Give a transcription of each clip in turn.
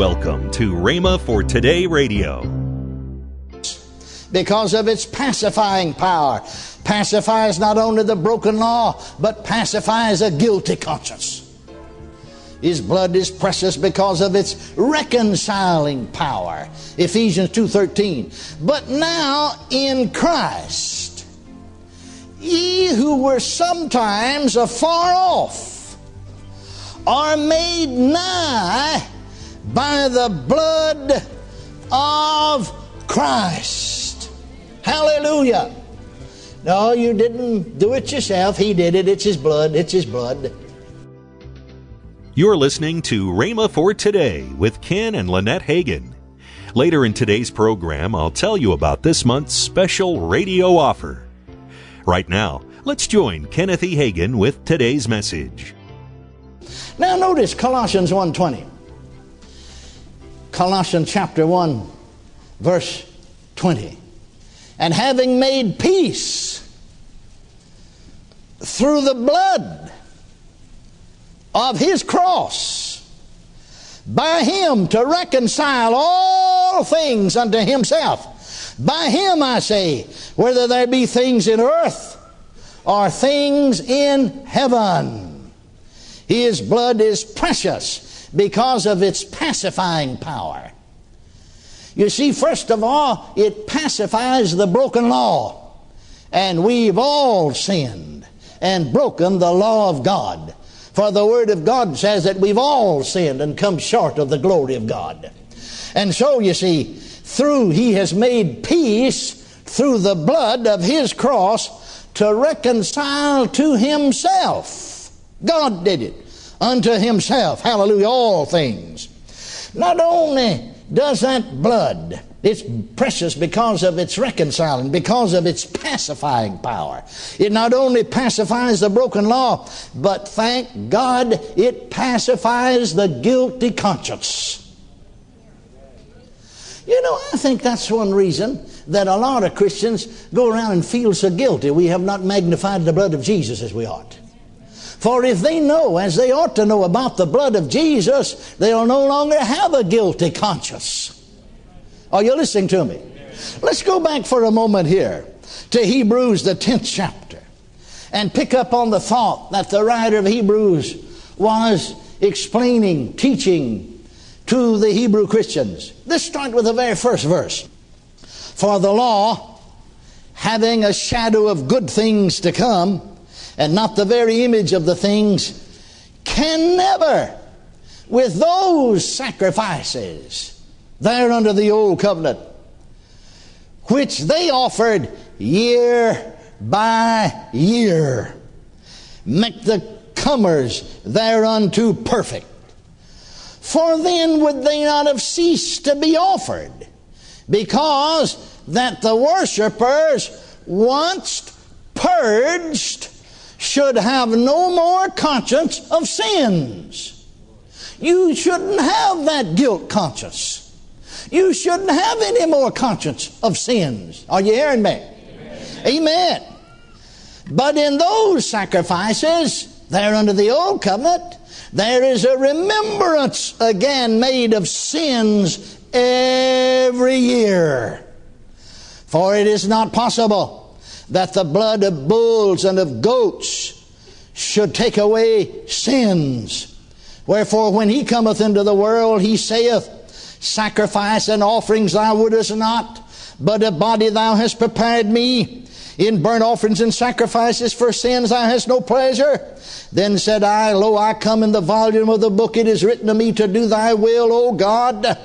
Welcome to Rhema for Today Radio. Because of its pacifying power. Pacifies not only the broken law, but pacifies a guilty conscience. His blood is precious because of its reconciling power. Ephesians 2:13. But now in Christ, ye who were sometimes afar off are made nigh by the blood of Christ. Hallelujah. No, you didn't do it yourself. He did it. It's His blood. It's His blood. You're listening to Rhema for Today with Ken and Lynette Hagin. Later in today's program, I'll tell you about this month's special radio offer. Right now, let's join Kenneth E. Hagin with today's message. Now notice Colossians 1:20. Colossians chapter 1 verse 20. And having made peace through the blood of his cross, by him to reconcile all things unto himself. By him, I say, whether there be things in earth or things in heaven. His blood is precious because of its pacifying power. You see, first of all, it pacifies the broken law. And we've all sinned and broken the law of God. For the Word of God says that we've all sinned and come short of the glory of God. And so, you see, through He has made peace through the blood of His cross to reconcile to Himself. God did it unto Himself. Hallelujah, all things. Not only does that blood it's precious because of its reconciling, because of its pacifying power. It not only pacifies the broken law, but thank God it pacifies the guilty conscience. You know, I think that's one reason that a lot of Christians go around and feel so guilty. We have not magnified the blood of Jesus as we ought. For if they know, as they ought to know about the blood of Jesus, they'll no longer have a guilty conscience. Are you listening to me? Let's go back for a moment here to Hebrews, the 10th chapter, and pick up on the thought that the writer of Hebrews was explaining, teaching to the Hebrew Christians. Let's start with the very first verse. For the law, having a shadow of good things to come, and not the very image of the things, can never, with those sacrifices, there under the old covenant, which they offered year by year. Make the comers thereunto perfect. For then would they not have ceased to be offered, because that the worshippers, once purged, should have no more conscience of sins. You shouldn't have that guilt conscience. You shouldn't have any more conscience of sins. Are you hearing me? Amen. Amen. But in those sacrifices, there under the old covenant, there is a remembrance again made of sins every year. For it is not possible that the blood of bulls and of goats should take away sins. Wherefore, when he cometh into the world, he saith, Sacrifice and offerings thou wouldest not, but a body thou hast prepared me. In burnt offerings and sacrifices for sins thou hast no pleasure. Then said I, Lo, I come in the volume of the book. It is written to me to do thy will, O God.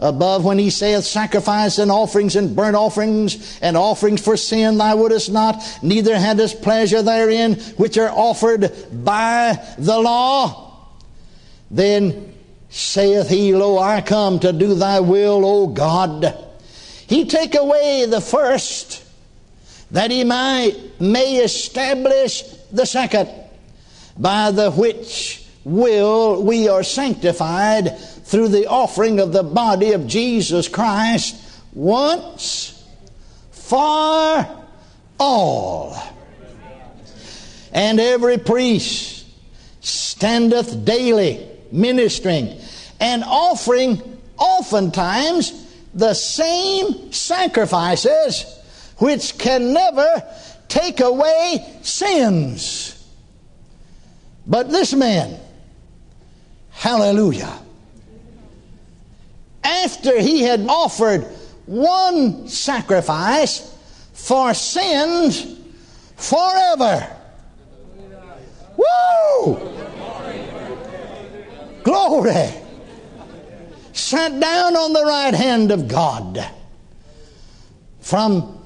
Above when he saith sacrifice and offerings and burnt offerings and offerings for sin thou wouldest not, neither hadst pleasure therein, which are offered by the law. Then saith he, Lo, I come to do thy will, O God. He take away the first, that he might may establish the second, by the which will we are sanctified through the offering of the body of Jesus Christ once for all. And every priest standeth daily ministering and offering oftentimes the same sacrifices which can never take away sins. But this man, hallelujah, after he had offered one sacrifice for sins forever. Woo! Glory! Sat down on the right hand of God. From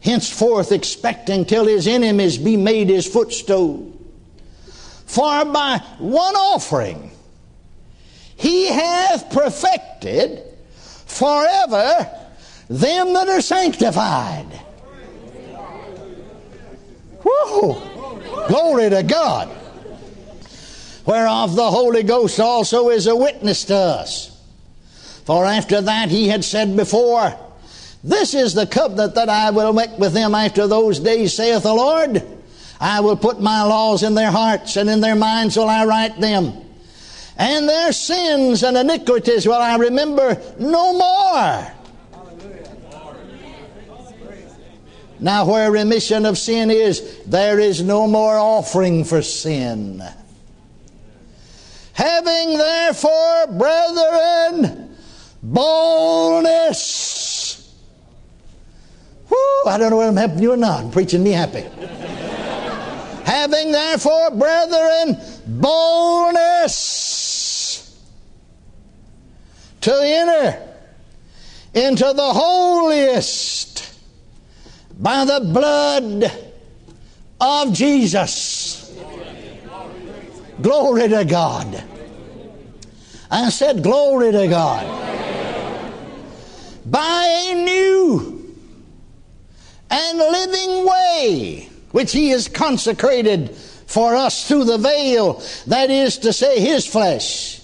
henceforth expecting till his enemies be made his footstool. For by one offering he hath perfected forever them that are sanctified. Whoa! Glory to God. Whereof the Holy Ghost also is a witness to us. For after that he had said before, This is the covenant that I will make with them after those days, saith the Lord. I will put my laws in their hearts, and in their minds will I write them. And their sins and iniquities will I remember no more. Now, where remission of sin is, there is no more offering for sin. Having therefore, brethren, boldness. Whoo, I don't know whether I'm helping you or not. I'm preaching me happy. Having therefore, brethren, boldness to enter into the holiest by the blood of Jesus. Glory to God. I said, Glory to God. By a new and living way, which He has consecrated for us through the veil, that is to say, His flesh,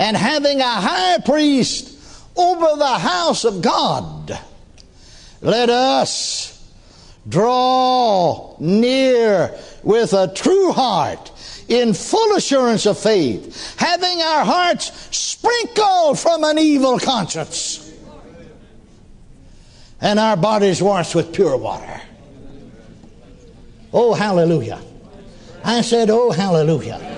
and having a high priest over the house of God let us draw near with a true heart in full assurance of faith, having our hearts sprinkled from an evil conscience and our bodies washed with pure water. Oh, hallelujah. I said, Oh, hallelujah.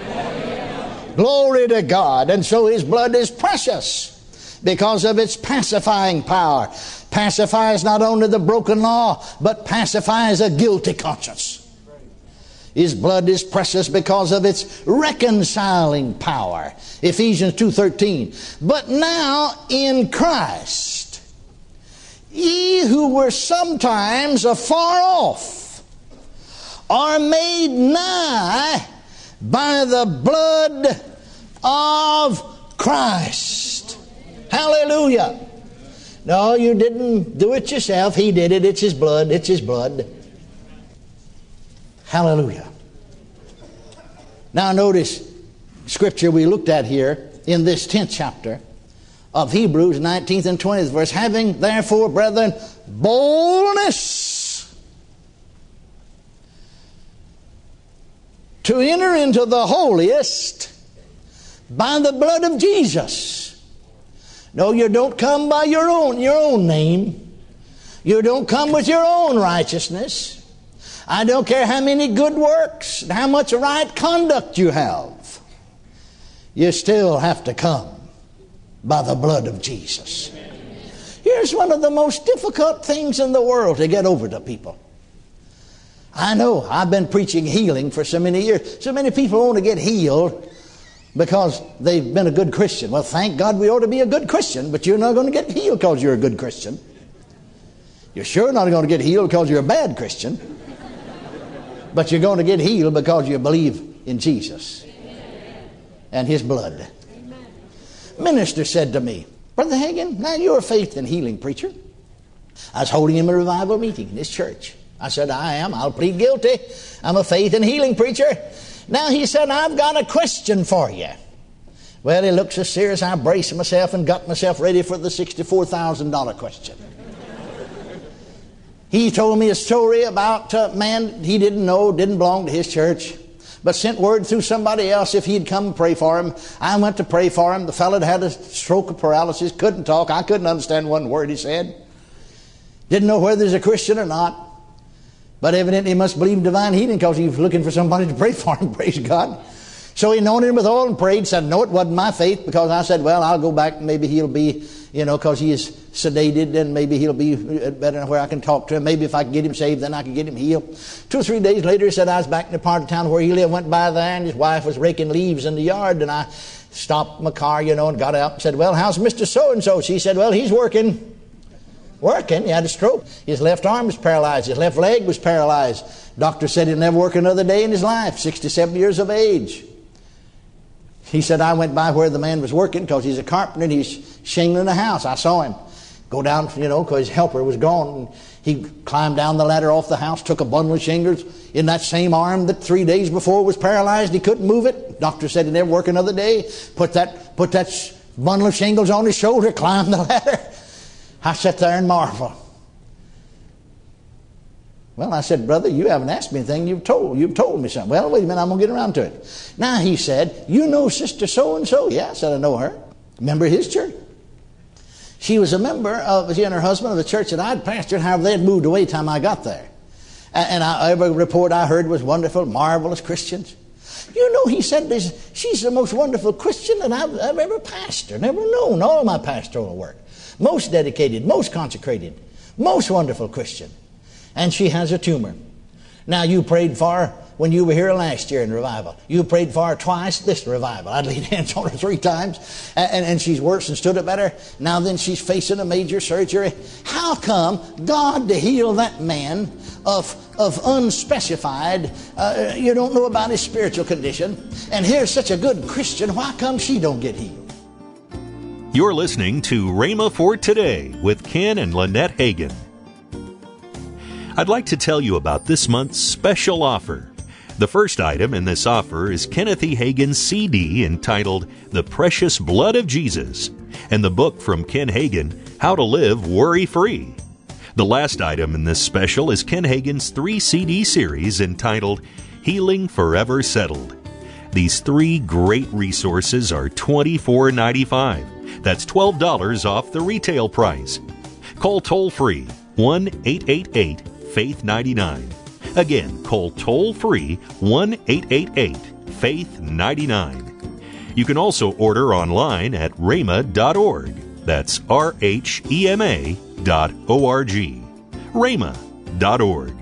Glory to God. And so his blood is precious because of its pacifying power pacifies not only the broken law, but pacifies a guilty conscience. His blood is precious because of its reconciling power. Ephesians 2:13. But now in Christ, ye who were sometimes afar off are made nigh by the blood of Christ. Hallelujah. No, you didn't do it yourself. He did it. It's His blood. It's His blood. Hallelujah. Now, notice scripture we looked at here in this 10th chapter of Hebrews, 19th and 20th verse. Having therefore, brethren, boldness to enter into the holiest by the blood of Jesus no, you don't come by your own your own name. You don't come with your own righteousness. I don't care how many good works, and how much right conduct you have. You still have to come by the blood of Jesus. Here's one of the most difficult things in the world to get over to people. I know, I've been preaching healing for so many years. So many people want to get healed because they've been a good Christian. Well, thank God we ought to be a good Christian, but you're not going to get healed because you're a good Christian. You're sure not going to get healed because you're a bad Christian, but you're going to get healed because you believe in Jesus and His blood. Minister said to me, Brother Hagin, now you're a faith and healing preacher. I was holding him a revival meeting in this church. I said, I am. I'll plead guilty. I'm a faith and healing preacher. Now he said, I've got a question for you. Well, he looked so serious, I braced myself and got myself ready for the $64,000 question. he told me a story about a man he didn't know, didn't belong to his church, but sent word through somebody else if he'd come pray for him. I went to pray for him. The fellow had, had a stroke of paralysis, couldn't talk. I couldn't understand one word he said. Didn't know whether he's a Christian or not. But evidently he must believe in divine healing because he was looking for somebody to pray for him, praise God. So he anointed him with oil and prayed, said, No, it wasn't my faith because I said, Well, I'll go back and maybe he'll be, you know, because he is sedated and maybe he'll be uh, better where I can talk to him. Maybe if I can get him saved, then I can get him healed. Two or three days later, he said, I was back in the part of town where he lived, went by there, and his wife was raking leaves in the yard, and I stopped my car, you know, and got out and said, Well, how's Mr. So and so? She said, Well, he's working. Working. He had a stroke. His left arm was paralyzed. His left leg was paralyzed. Doctor said he'll never work another day in his life. 67 years of age. He said, I went by where the man was working because he's a carpenter and he's shingling a house. I saw him go down, you know, because his helper was gone. And he climbed down the ladder off the house, took a bundle of shingles in that same arm that three days before was paralyzed. He couldn't move it. Doctor said he'd never work another day. Put that, put that bundle of shingles on his shoulder, climbed the ladder. I sat there and marveled. Well, I said, brother, you haven't asked me anything. You've told, you've told me something. Well, wait a minute, I'm going to get around to it. Now he said, you know Sister So-and-so? Yeah, I said, I know her. Member of his church. She was a member of, she and her husband of the church that I'd pastored, however, they had moved away the time I got there. And I, every report I heard was wonderful, marvelous Christians. You know, he said she's the most wonderful Christian that I've, I've ever pastored, never known all my pastoral work. Most dedicated, most consecrated, most wonderful Christian and she has a tumor. Now, you prayed for her when you were here last year in revival. You prayed for her twice this revival. I'd laid hands on her three times, and, and she's worse and stood up better. Now, then, she's facing a major surgery. How come God to heal that man of, of unspecified, uh, you don't know about his spiritual condition, and here's such a good Christian, why come she don't get healed? You're listening to Rhema for Today with Ken and Lynette Hagin. I'd like to tell you about this month's special offer. The first item in this offer is Kenneth E. Hagin's CD entitled The Precious Blood of Jesus and the book from Ken Hagin, How to Live Worry Free. The last item in this special is Ken Hagin's three CD series entitled Healing Forever Settled. These three great resources are $24.95. That's $12 off the retail price. Call toll free 1 888 Faith 99. Again, call toll free 1 888 Faith 99. You can also order online at rhema.org. That's R H E M A dot O R G. rhema.org.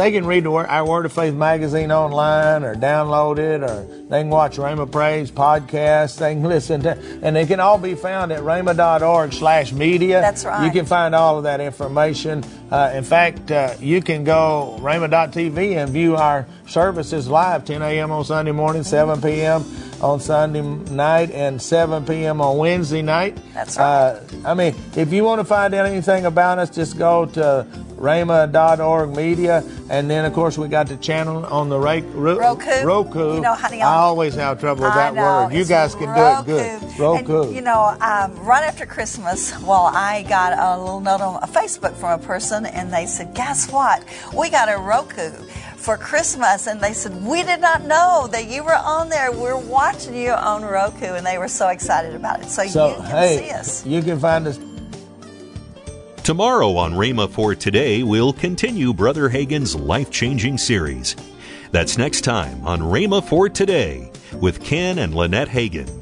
they can read the, our Word of Faith magazine online or download it or they can watch Rhema Praise podcast. They can listen to, and they can all be found at rhema.org slash media. That's right. You can find all of that information. Uh, in fact, uh, you can go rhema.tv and view our services live 10 a.m. on Sunday morning, 7 p.m. on Sunday night, and 7 p.m. on Wednesday night. That's right. Uh, I mean, if you want to find out anything about us, just go to rhema.org media, and then of course we got the channel on the ra- ro- Roku. Roku. You know, honey, I always have trouble with that word. You guys can Roku. do it good. Roku. And, you know, um, right after Christmas, well, I got a little note on Facebook from a person, and they said, "Guess what? We got a Roku." For Christmas, and they said, We did not know that you were on there. We're watching you on Roku, and they were so excited about it. So, So, you can hey, see us. you can find us Tomorrow on Rhema for Today, we'll continue Brother Hagin's life changing series. That's next time on Rhema for Today with Ken and Lynette Hagin.